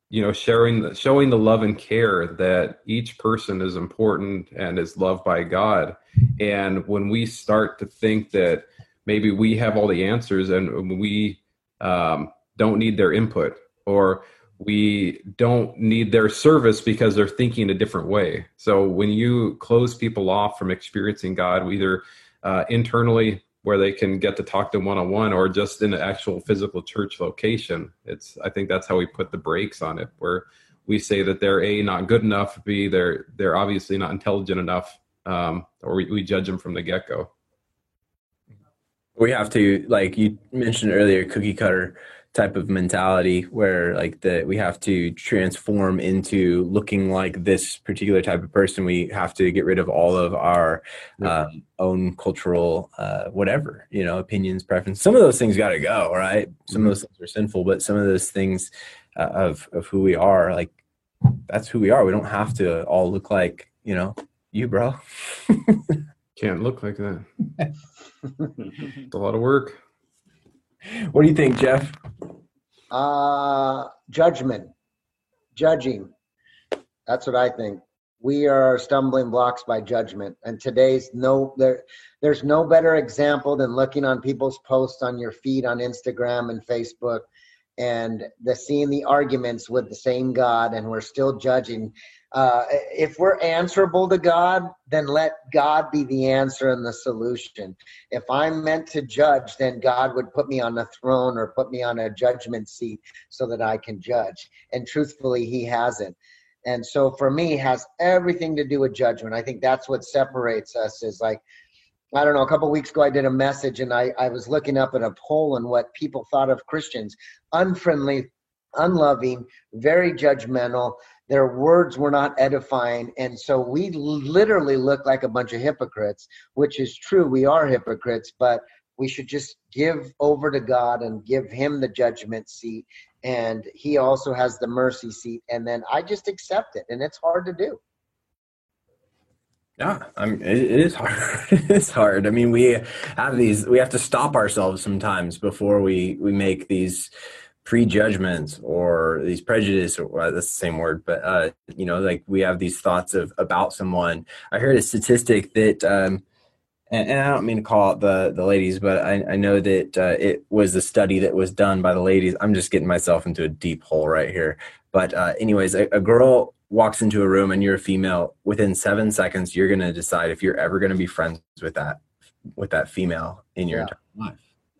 you know sharing the, showing the love and care that each person is important and is loved by God. And when we start to think that maybe we have all the answers and we um, don't need their input or we don't need their service because they're thinking a different way. So when you close people off from experiencing God, either uh, internally where they can get to talk to one on one or just in an actual physical church location. It's I think that's how we put the brakes on it, where we say that they're a not good enough, b they're they're obviously not intelligent enough, um, or we, we judge them from the get go. We have to, like you mentioned earlier, cookie cutter type of mentality where like that we have to transform into looking like this particular type of person. We have to get rid of all of our um, own cultural uh, whatever you know opinions preference some of those things got to go right? Some of those things are sinful but some of those things uh, of of who we are like that's who we are. We don't have to all look like you know you bro. Can't look like that. It's a lot of work what do you think, Jeff? Uh, judgment, judging. That's what I think. We are stumbling blocks by judgment, and today's no there. There's no better example than looking on people's posts on your feed on Instagram and Facebook, and the seeing the arguments with the same God, and we're still judging uh, if we're answerable to God, then let God be the answer and the solution. If I'm meant to judge, then God would put me on the throne or put me on a judgment seat so that I can judge. And truthfully, He hasn't. And so for me, has everything to do with judgment. I think that's what separates us is like, I don't know, a couple weeks ago I did a message and I, I was looking up at a poll and what people thought of Christians. Unfriendly, unloving, very judgmental their words were not edifying and so we literally look like a bunch of hypocrites which is true we are hypocrites but we should just give over to god and give him the judgment seat and he also has the mercy seat and then i just accept it and it's hard to do yeah, I mean, it, it is hard. it's hard. I mean, we have these. We have to stop ourselves sometimes before we we make these prejudgments or these prejudice or well, that's the same word but uh, you know like we have these thoughts of about someone. I heard a statistic that um, and, and, i don't mean to call out the the ladies but i, I know that uh, it was a study that was done by the ladies. I'm just getting myself into a deep hole right here. But uh, anyways a, a girl walks into a room and you're a female within seven seconds you're going to decide if you're ever going to be friends with that with that female in your yeah. entire life.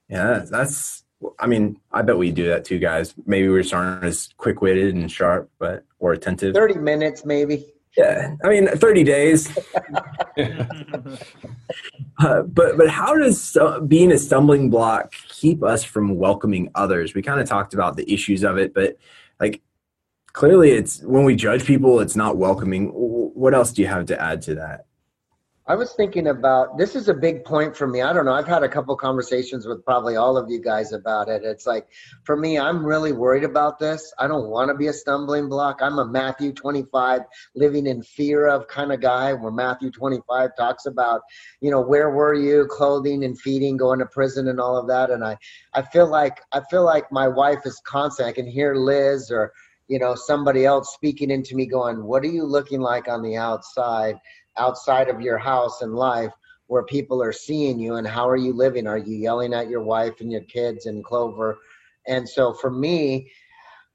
Yeah that's I mean, I bet we do that too, guys. Maybe we are aren't as quick witted and sharp, but or attentive. Thirty minutes, maybe. Yeah, I mean, thirty days. Uh, but but how does uh, being a stumbling block keep us from welcoming others? We kind of talked about the issues of it, but like clearly, it's when we judge people, it's not welcoming. What else do you have to add to that? I was thinking about this is a big point for me. I don't know. I've had a couple conversations with probably all of you guys about it. It's like for me, I'm really worried about this. I don't want to be a stumbling block. I'm a Matthew 25 living in fear of kind of guy where Matthew 25 talks about, you know, where were you, clothing and feeding, going to prison and all of that. And I, I feel like I feel like my wife is constant. I can hear Liz or you know somebody else speaking into me going, "What are you looking like on the outside?" Outside of your house and life where people are seeing you and how are you living? Are you yelling at your wife and your kids and clover? And so for me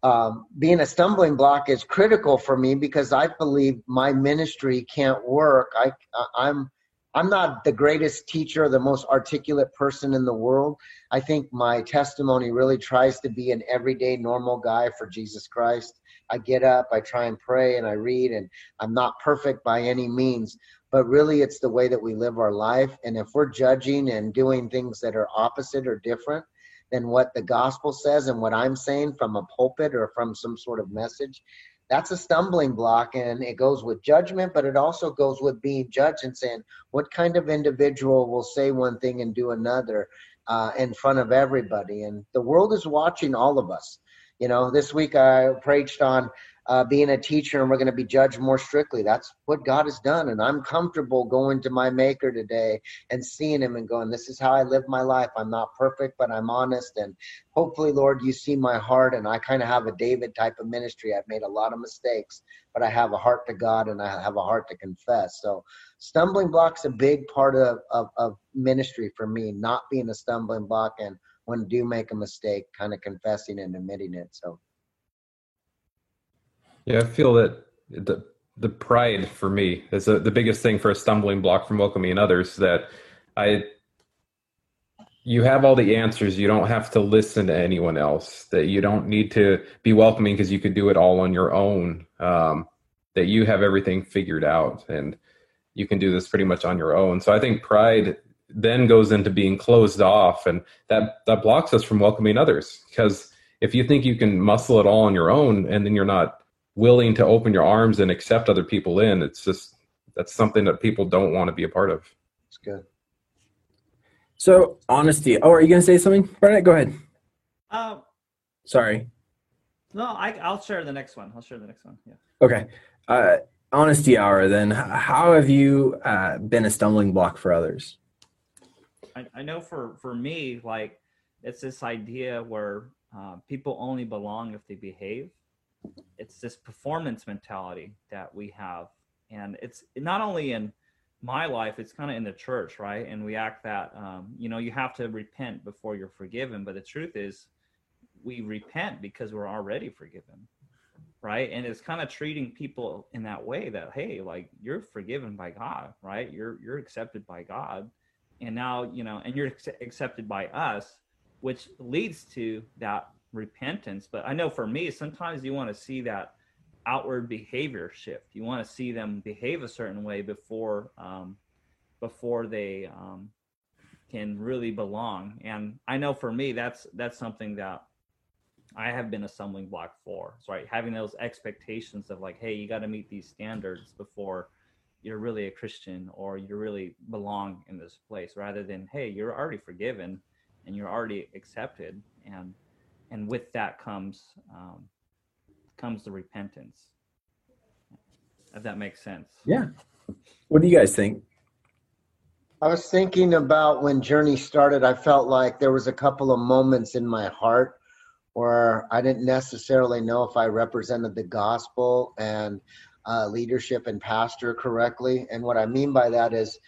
um, being a stumbling block is critical for me because i believe my ministry can't work. I i'm i'm not the greatest teacher the most articulate person in the world i think my testimony really tries to be an everyday normal guy for jesus christ I get up, I try and pray, and I read, and I'm not perfect by any means, but really it's the way that we live our life. And if we're judging and doing things that are opposite or different than what the gospel says and what I'm saying from a pulpit or from some sort of message, that's a stumbling block and it goes with judgment but it also goes with being judged and saying what kind of individual will say one thing and do another uh, in front of everybody? And the world is watching all of us. You know, this week I preached on uh, being a teacher and we're going to be judged more strictly. That's what God has done. And I'm comfortable going to my maker today and seeing him and going, this is how I live my life. I'm not perfect, but I'm honest. And hopefully, Lord, you see my heart. And I kind of have a David type of ministry. I've made a lot of mistakes, but I have a heart to God and I have a heart to confess. So stumbling block's a big part of, of, of ministry for me, not being a stumbling block and when do make a mistake, kind of confessing and admitting it. So, yeah, I feel that the the pride for me is a, the biggest thing for a stumbling block from welcoming others. That I you have all the answers. You don't have to listen to anyone else. That you don't need to be welcoming because you can do it all on your own. Um, that you have everything figured out and you can do this pretty much on your own. So I think pride then goes into being closed off and that that blocks us from welcoming others because if you think you can muscle it all on your own and then you're not willing to open your arms and accept other people in it's just that's something that people don't want to be a part of. It's good. So honesty oh are you going to say something Bernard, go ahead. Uh, sorry. no I, i'll share the next one. I'll share the next one yeah. Okay. Uh, honesty hour then. How have you uh, been a stumbling block for others? I, I know for for me like it's this idea where uh, people only belong if they behave it's this performance mentality that we have. And it's not only in my life it's kind of in the church right? And we act that um, you know you have to repent before you're forgiven. But the truth is we repent because we're already forgiven right? And it's kind of treating people in that way that hey like you're forgiven by god right? You're you're accepted by god. And now you know and you're accepted by us which leads to that repentance but i know for me sometimes you want to see that outward behavior shift. You want to see them behave a certain way before um, before they um, can really belong. And i know for me that's that's something that i have been a stumbling block for so right having those expectations of like hey you got to meet these standards before you're really a Christian or you really belong in this place rather than hey you're already forgiven and you're already accepted and and with that comes um, comes the repentance. If that makes sense. Yeah. What do you guys think? I was thinking about when Journey started, I felt like there was a couple of moments in my heart where I didn't necessarily know if I represented the gospel and uh, leadership and pastor correctly. And what I mean by that is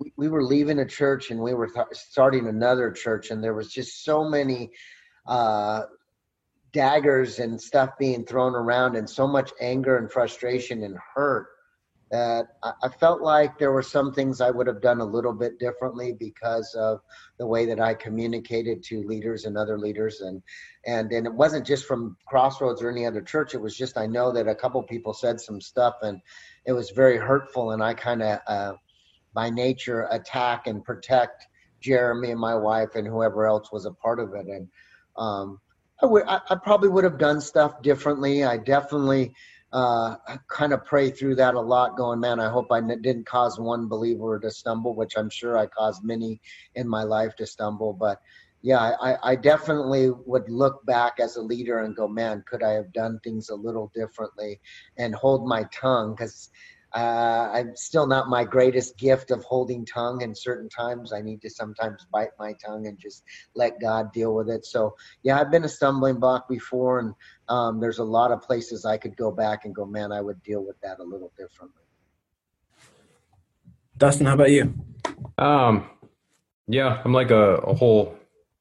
we, we were leaving a church and we were th- starting another church, and there was just so many uh, daggers and stuff being thrown around, and so much anger and frustration and hurt that I, felt like there were some things I would have done a little bit differently because of the way that I communicated to leaders and other leaders, and and and it wasn't just from Crossroads or any other church. It was just I know that a couple people said some stuff, and it was very hurtful, and I kind of. Uh, by nature attack and protect Jeremy and my wife and whoever else was a part of it. And um, I, I, I probably would have done stuff differently. I definitely uh, kind of pray through that a lot, going, man, I hope I n- didn't cause one believer to stumble, which I'm sure I caused many in my life to stumble. But yeah, I, I definitely would look back as a leader and go, man, could I have done things a little differently and hold my tongue? Because uh, I'm still not my greatest gift of holding tongue. And certain times I need to sometimes bite my tongue and just let God deal with it. So, yeah, I've been a stumbling block before. And um, there's a lot of places I could go back and go, man, I would deal with that a little differently. Dustin, how about you? Um, yeah, I'm like a, a whole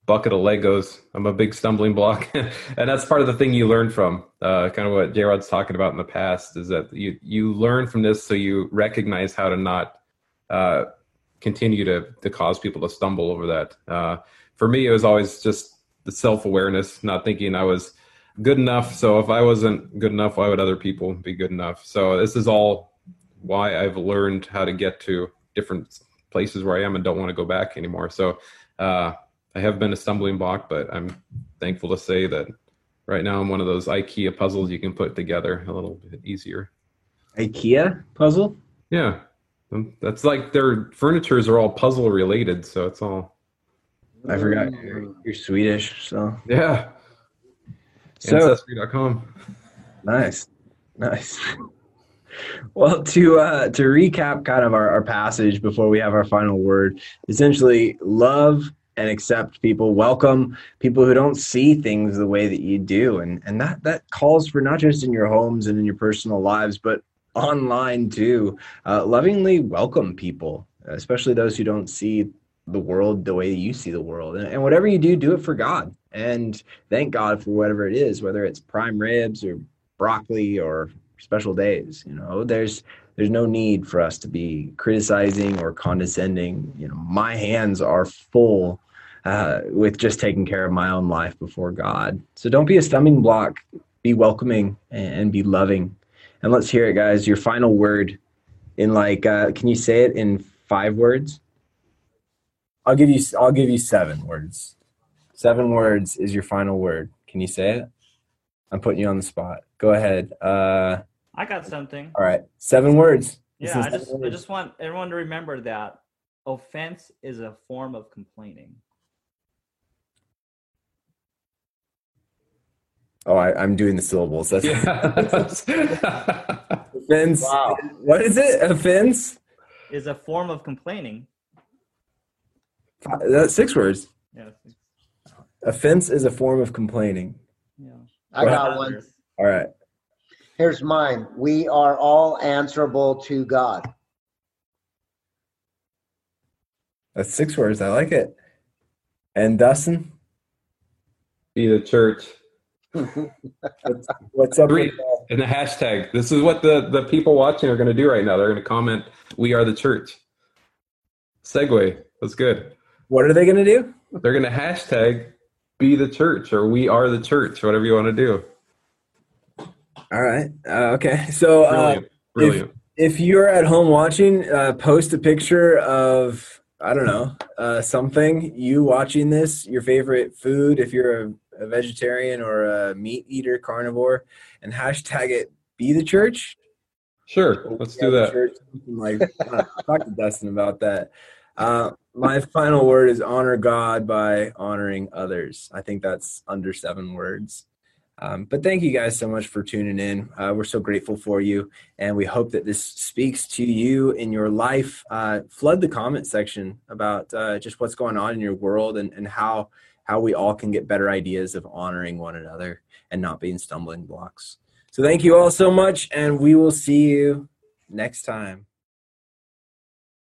bucket of Legos. I'm a big stumbling block, and that's part of the thing you learn from. Uh, kind of what J Rod's talking about in the past is that you you learn from this, so you recognize how to not uh, continue to to cause people to stumble over that. Uh, for me, it was always just the self awareness, not thinking I was good enough. So if I wasn't good enough, why would other people be good enough? So this is all why I've learned how to get to different places where I am and don't want to go back anymore. So. Uh, I have been a stumbling block, but I'm thankful to say that right now I'm one of those IKEA puzzles you can put together a little bit easier. IKEA puzzle? Yeah. Um, that's like their furnitures are all puzzle related, so it's all. I forgot you're, you're Swedish, so yeah. So Ancestry.com. nice, nice. Well, to uh, to recap, kind of our, our passage before we have our final word. Essentially, love and accept people welcome people who don't see things the way that you do. And and that that calls for not just in your homes and in your personal lives but online too. Uh, lovingly welcome people especially those who don't see the world the way you see the world. And, and whatever you do do it for god. And thank god for whatever it is whether it's prime ribs or broccoli or special days you know? There's there's no need for us to be criticizing or condescending. You know my hands are full uh, with just taking care of my own life before God. So don't be a stumbling block. Be welcoming and be loving. And let's hear it, guys. Your final word in like, uh, can you say it in five words? I'll give you. I'll give you seven words. Seven words is your final word. Can you say it? I'm putting you on the spot. Go ahead. Uh, I got something. All right, seven words. Yeah, I just I just want everyone to remember that offense is a form of complaining. Oh, I, am doing the syllables. That's yeah. offense. Wow. What is it? Offense is a form of complaining. That's uh, six words. Yeah. Offense is a form of complaining. Yeah. I got one. All right. Here's mine. We are all answerable to God. That's six words. I like it. And Dustin? Be the church what's, what's up Three, and the hashtag. This is what the, the people watching are going to do right now. They're going to comment, "We are the church." Segue. That's good. What are they going to do? They're going to hashtag "Be the church" or "We are the church," whatever you want to do. All right. Uh, okay. So, uh, brilliant. Brilliant. If, if, you're at home watching, uh, post a picture of I don't know uh, something you watching this, your favorite food. If you're a a vegetarian or a meat eater, carnivore, and hashtag it be the church. Sure, let's do that. Church. Like, talk to Dustin about that. Uh, my final word is honor God by honoring others. I think that's under seven words. Um, but thank you guys so much for tuning in. Uh, we're so grateful for you, and we hope that this speaks to you in your life. Uh, flood the comment section about uh, just what's going on in your world and, and how how we all can get better ideas of honoring one another and not being stumbling blocks. So thank you all so much, and we will see you next time.